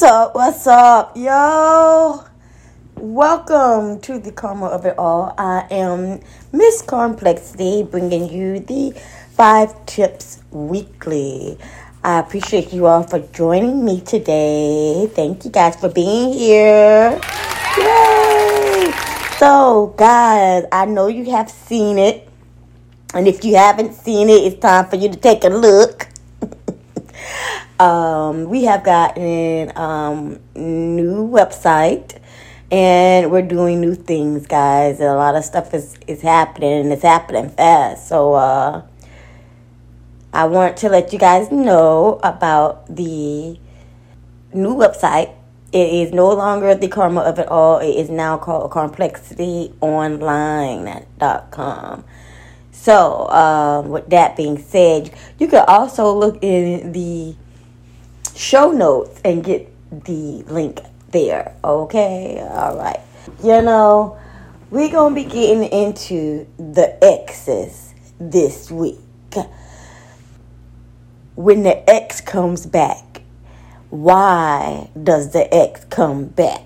What's up? What's up, yo? Welcome to the Karma of It All. I am Miss Complexity, bringing you the five tips weekly. I appreciate you all for joining me today. Thank you guys for being here. Yay! So, guys, I know you have seen it. And if you haven't seen it, it's time for you to take a look. um, we have gotten um new website and we're doing new things, guys. A lot of stuff is, is happening and it's happening fast. So uh I want to let you guys know about the new website. It is no longer the karma of it all. It is now called complexityonline.com. So, um, with that being said, you can also look in the show notes and get the link there. Okay? All right. You know, we're to be getting into the X's this week. When the X comes back, why does the X come back?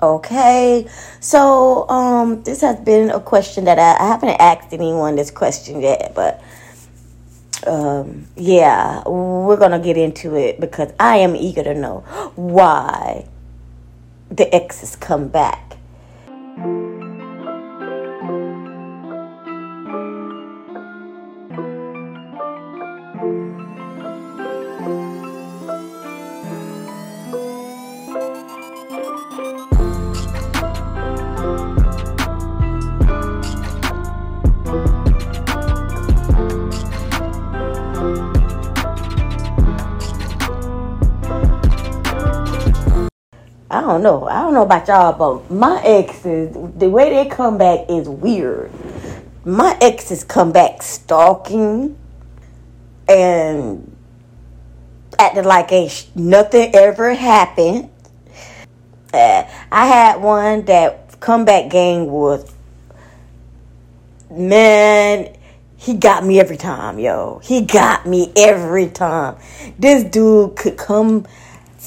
Okay, so um, this has been a question that I, I haven't asked anyone this question yet, but um, yeah, we're gonna get into it because I am eager to know why the exes come back. Don't know. I don't know about y'all, but my exes, the way they come back is weird. My exes come back stalking and acting like ain't nothing ever happened. Uh, I had one that comeback game was, man, he got me every time, yo. He got me every time. This dude could come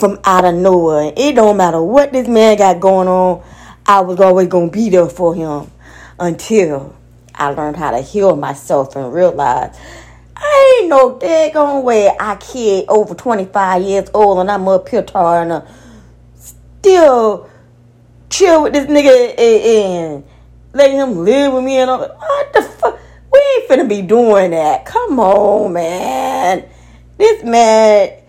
from out of nowhere. It don't matter what this man got going on. I was always gonna be there for him until I learned how to heal myself and realize I ain't no daggone way I kid over 25 years old and I'm up here trying to still chill with this nigga and, and let him live with me and all. What the fuck? We ain't finna be doing that. Come on, man. This man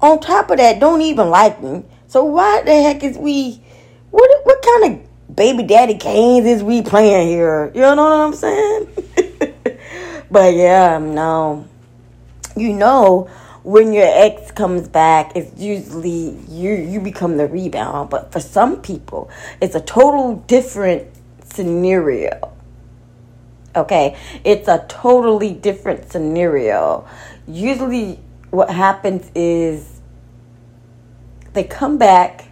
on top of that, don't even like me. So why the heck is we? What what kind of baby daddy games is we playing here? You know what I'm saying? but yeah, no. You know, when your ex comes back, it's usually you you become the rebound. But for some people, it's a total different scenario. Okay, it's a totally different scenario. Usually, what happens is they come back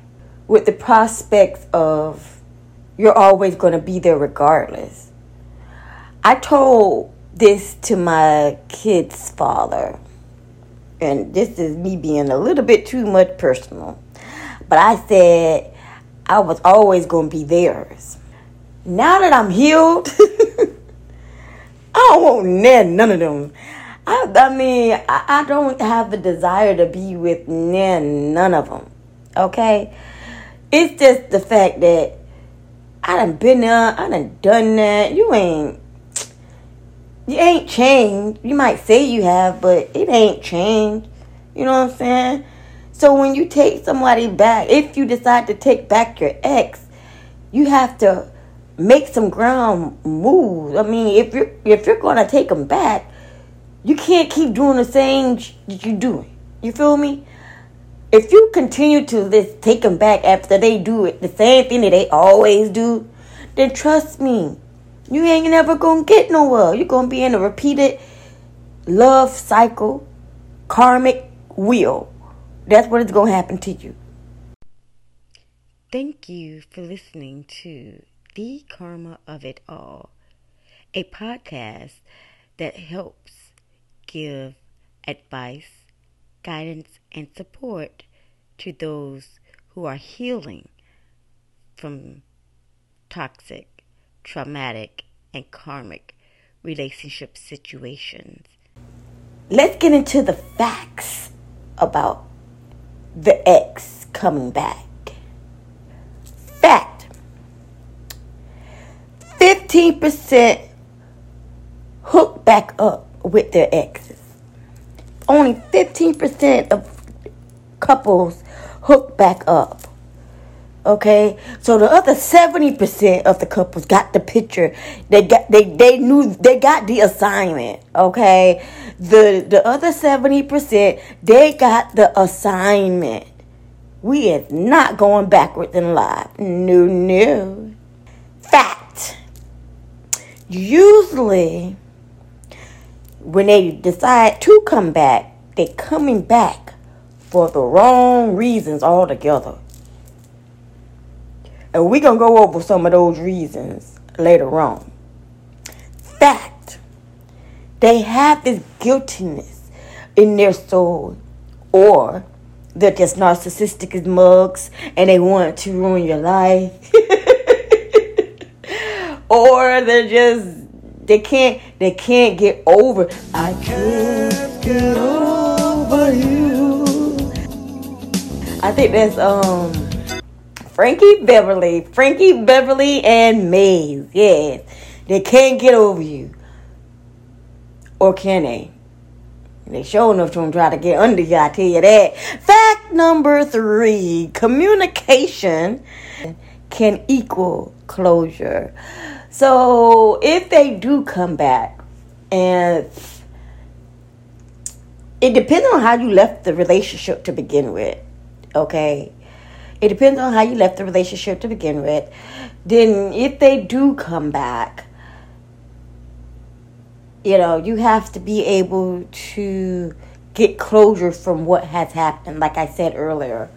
with the prospect of you're always going to be there regardless. I told this to my kid's father, and this is me being a little bit too much personal, but I said I was always going to be theirs. Now that I'm healed, I don't want none, none of them. I, I mean, I, I don't have the desire to be with none, none of them. Okay? It's just the fact that I done been there, I done done that. You ain't, you ain't changed. You might say you have, but it ain't changed. You know what I'm saying? So when you take somebody back, if you decide to take back your ex, you have to make some ground moves. I mean, if you're if you're gonna take them back, you can't keep doing the same that you're doing. You feel me? If you continue to take them back after they do it, the same thing that they always do, then trust me, you ain't never gonna get nowhere. You're gonna be in a repeated love cycle, karmic wheel. That's what is gonna happen to you. Thank you for listening to The Karma of It All, a podcast that helps give advice, guidance, and support to those who are healing from toxic, traumatic, and karmic relationship situations. Let's get into the facts about the ex coming back. Fact 15% hook back up with their exes. Only 15% of couples hook back up. Okay, so the other seventy percent of the couples got the picture. They got they they knew they got the assignment. Okay, the the other seventy percent they got the assignment. We is not going backwards in life. No, no. Fact. Usually, when they decide to come back, they're coming back for the wrong reasons altogether. And we're going to go over some of those reasons later on. Fact, they have this guiltiness in their soul, or they're just narcissistic as mugs and they want to ruin your life. or they're just they can't they can't get over I can't get over you. I think that's um Frankie Beverly, Frankie Beverly and Maze. Yes, they can't get over you, or can they? They sure enough to try to get under you. I tell you that. Fact number three: communication can equal closure. So if they do come back, and it depends on how you left the relationship to begin with. Okay, it depends on how you left the relationship to begin with. Then, if they do come back, you know, you have to be able to get closure from what has happened, like I said earlier.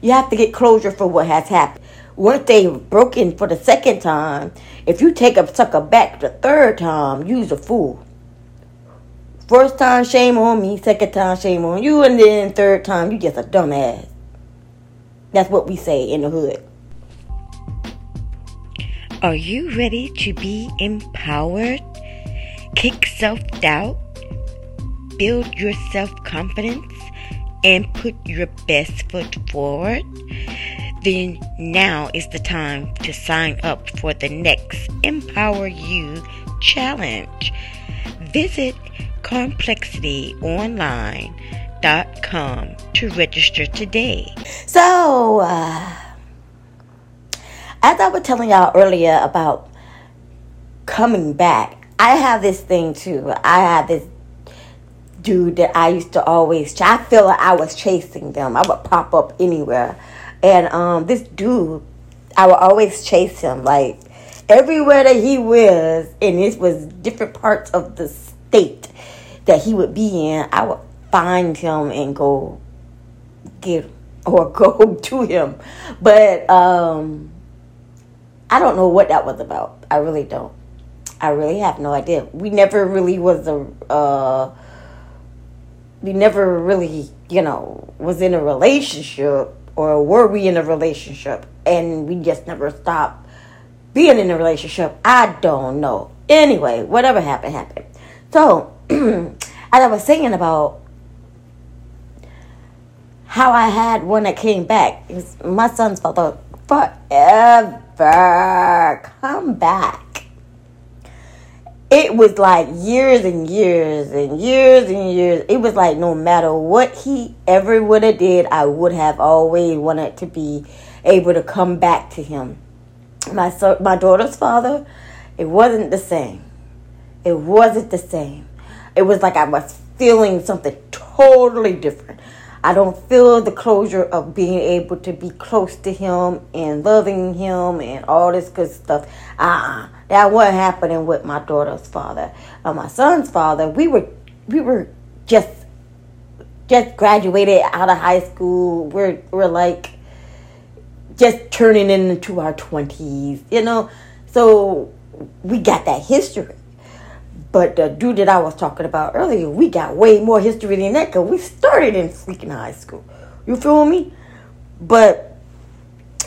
You have to get closure for what has happened. Once they broke in for the second time, if you take a sucker back the third time, you's a fool. First time, shame on me. Second time, shame on you. And then third time, you just a dumbass. That's what we say in the hood. Are you ready to be empowered? Kick self doubt, build your self confidence, and put your best foot forward? Then now is the time to sign up for the next Empower You challenge. Visit Complexity Online com to register today. So, uh, as I was telling y'all earlier about coming back, I have this thing too. I have this dude that I used to always. I feel like I was chasing them. I would pop up anywhere, and um, this dude, I would always chase him like everywhere that he was, and it was different parts of the state that he would be in. I would find him and go get or go to him. But um, I don't know what that was about. I really don't. I really have no idea. We never really was a. Uh, we never really, you know, was in a relationship, or were we in a relationship, and we just never stopped being in a relationship. I don't know. Anyway, whatever happened, happened. So, as I was saying about how I had one that came back. my son's father forever come back. It was like years and years and years and years. It was like no matter what he ever would have did, I would have always wanted to be able to come back to him. My son, my daughter's father, it wasn't the same. It wasn't the same. It was like I was feeling something totally different. I don't feel the closure of being able to be close to him and loving him and all this good stuff. Uh-uh. That wasn't happening with my daughter's father. Uh, my son's father, we were we were just just graduated out of high school. We're we're like just turning into our twenties, you know. So we got that history. But the dude that I was talking about earlier, we got way more history than that because we started in freaking high school. You feel me? But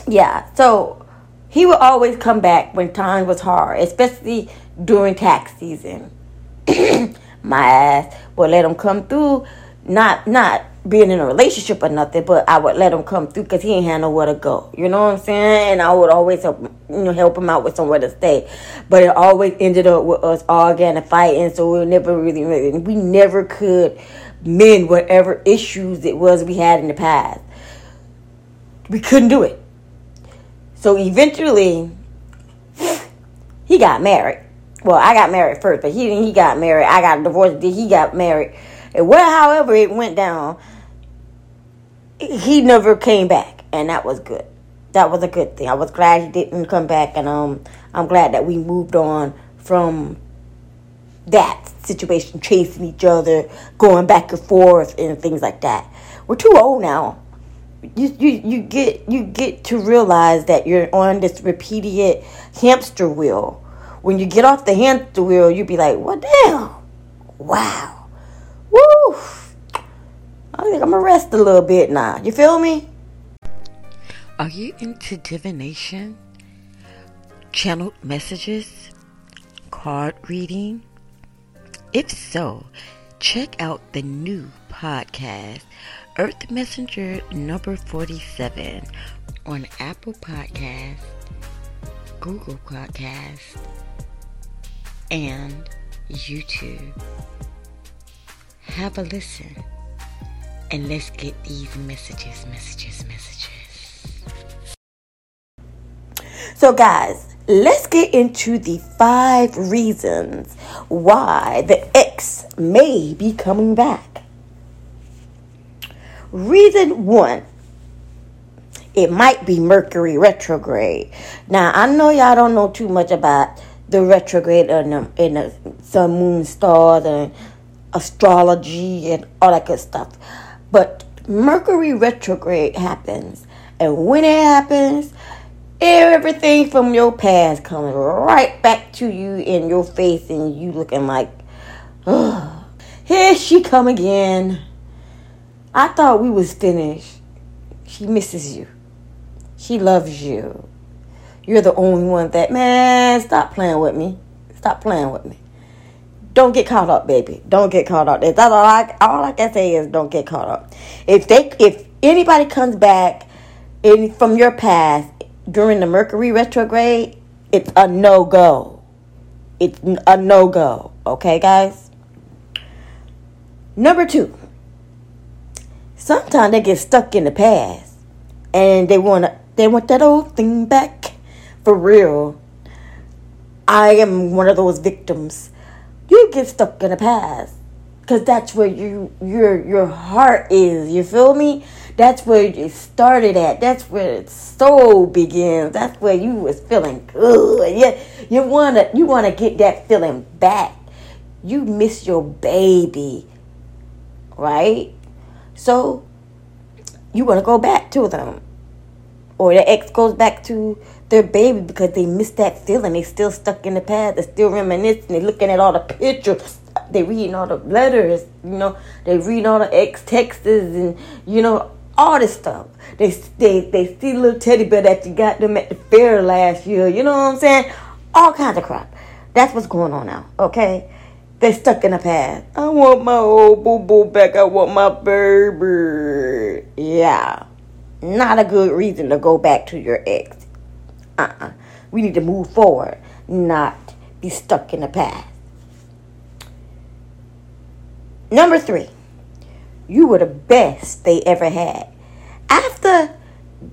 yeah, so he would always come back when time was hard, especially during tax season. My ass would let him come through, not not being in a relationship or nothing, but I would let him come through because he ain't had nowhere to go. You know what I'm saying? And I would always help, you know, help him out with somewhere to stay. But it always ended up with us arguing and fighting, so we never really, really, we never could mend whatever issues it was we had in the past. We couldn't do it. So eventually, he got married. Well, I got married first, but he he got married. I got divorced. He got married. And well, however it went down, he never came back, and that was good. That was a good thing. I was glad he didn't come back, and um, I'm glad that we moved on from that situation, chasing each other, going back and forth, and things like that. We're too old now you, you you get you get to realize that you're on this repeated hamster wheel. When you get off the hamster wheel, you'd be like, "What damn? Wow, woo! I think I'm gonna rest a little bit now. You feel me?" Are you into divination, channeled messages, card reading? If so, check out the new podcast Earth Messenger number 47 on Apple Podcast, Google Podcast, and YouTube. Have a listen and let's get these messages, messages, messages. So, guys, let's get into the five reasons why the ex may be coming back. Reason one, it might be Mercury retrograde. Now, I know y'all don't know too much about the retrograde in the, in the sun, moon, stars, and astrology and all that good stuff. But Mercury retrograde happens. And when it happens, everything from your past comes right back to you in your face, and you looking like, oh, here she come again. I thought we was finished. She misses you. She loves you. You're the only one that man. Stop playing with me. Stop playing with me. Don't get caught up, baby. Don't get caught up. That's all I all I can say is don't get caught up. If they if anybody comes back in from your past during the Mercury retrograde, it's a no go. It's a no go. Okay, guys. Number two sometimes they get stuck in the past and they want they want that old thing back for real i am one of those victims you get stuck in the past because that's where you your your heart is you feel me? That's where you started at that's where it soul begins that's where you was feeling good. Yeah you want to you want to get that feeling back. You miss your baby right? So you want to go back to them. Or the ex goes back to their baby because they miss that feeling. They still stuck in the past. They're still reminiscing. They're looking at all the pictures. They reading all the letters. You know, they reading all the ex texts and you know all this stuff. They they they see little teddy bear that you got them at the fair last year. You know what I'm saying? All kinds of crap. That's what's going on now. Okay. They're stuck in the past. I want my old boo boo back. I want my baby. Yeah. Not a good reason to go back to your ex. Uh uh We need to move forward, not be stuck in the past. Number three, you were the best they ever had. After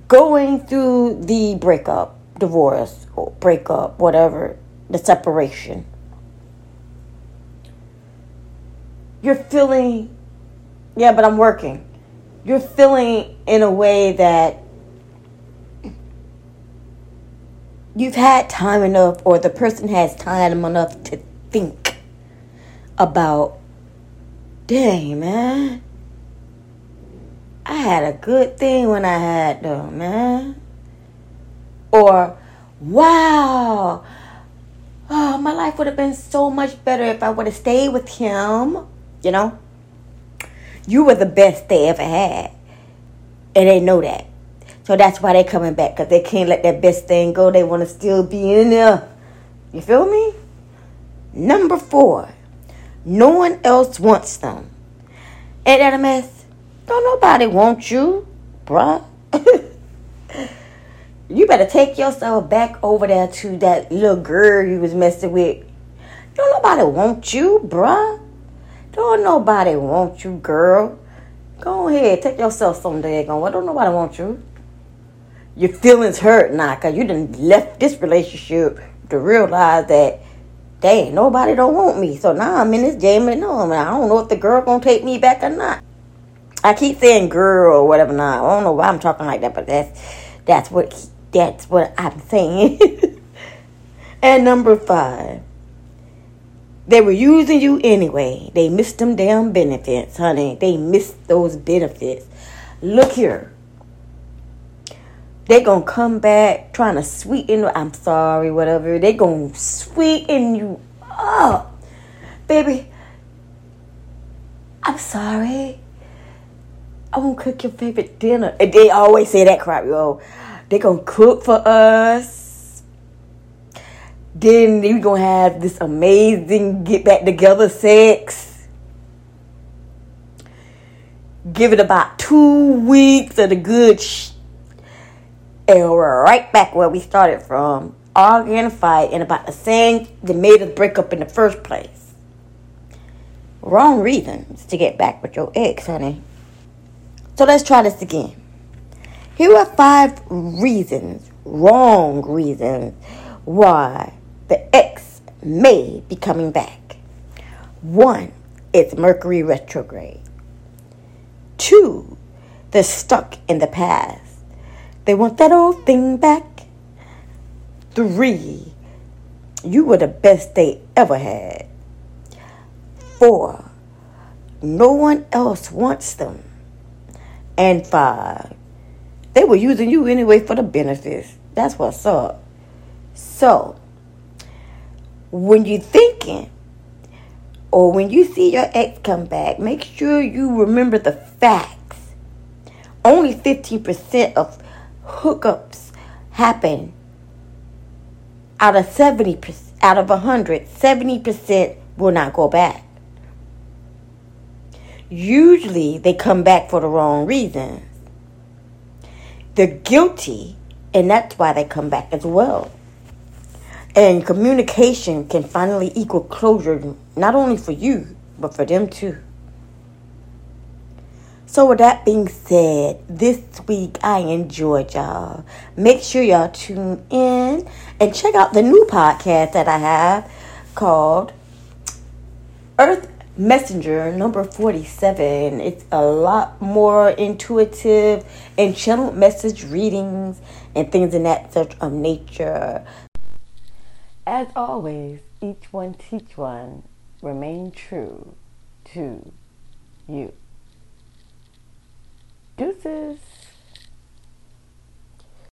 going through the breakup, divorce, or breakup, whatever, the separation you're feeling, yeah, but I'm working. You're feeling in a way that you've had time enough, or the person has time enough to think about, dang, man. I had a good thing when I had them, man. Or, wow, oh, my life would have been so much better if I would have stayed with him you know? You were the best they ever had. And they know that. So that's why they coming back because they can't let that best thing go. They want to still be in there. You feel me? Number four, no one else wants them. Ain't that a mess? Don't nobody want you, bruh. you better take yourself back over there to that little girl you was messing with. Don't nobody want you, bruh. Don't nobody want you, girl. Go ahead, take yourself some daggone. Well, don't nobody want you. Your feelings hurt now because you done left this relationship to realize that dang, nobody don't want me. So now I'm in this game and no, I don't know if the girl gonna take me back or not. I keep saying girl or whatever now. I don't know why I'm talking like that, but that's that's what that's what I'm saying. and number five. They were using you anyway. They missed them damn benefits, honey. They missed those benefits. Look here. They gonna come back trying to sweeten. I'm sorry, whatever. They gonna sweeten you up, baby. I'm sorry. I won't cook your favorite dinner. And they always say that crap, yo. They gonna cook for us then we gonna have this amazing get back together sex. Give it about two weeks of the good sh- and we're right back where we started from. Arguing and fight and about the same that made us break up in the first place. Wrong reasons to get back with your ex, honey. So let's try this again. Here are five reasons, wrong reasons, why the ex may be coming back. One, it's Mercury retrograde. Two, they're stuck in the past. They want that old thing back. Three, you were the best they ever had. Four, no one else wants them. And five, they were using you anyway for the benefits. That's what's up. So, when you're thinking or when you see your ex come back, make sure you remember the facts. Only 15% of hookups happen out of 70% out of 100, 70% will not go back. Usually they come back for the wrong reasons. They're guilty and that's why they come back as well. And communication can finally equal closure, not only for you, but for them too. So, with that being said, this week I enjoyed y'all. Make sure y'all tune in and check out the new podcast that I have called Earth Messenger number 47. It's a lot more intuitive and channeled message readings and things in that sort of nature. As always, each one teach one. Remain true to you. Deuces.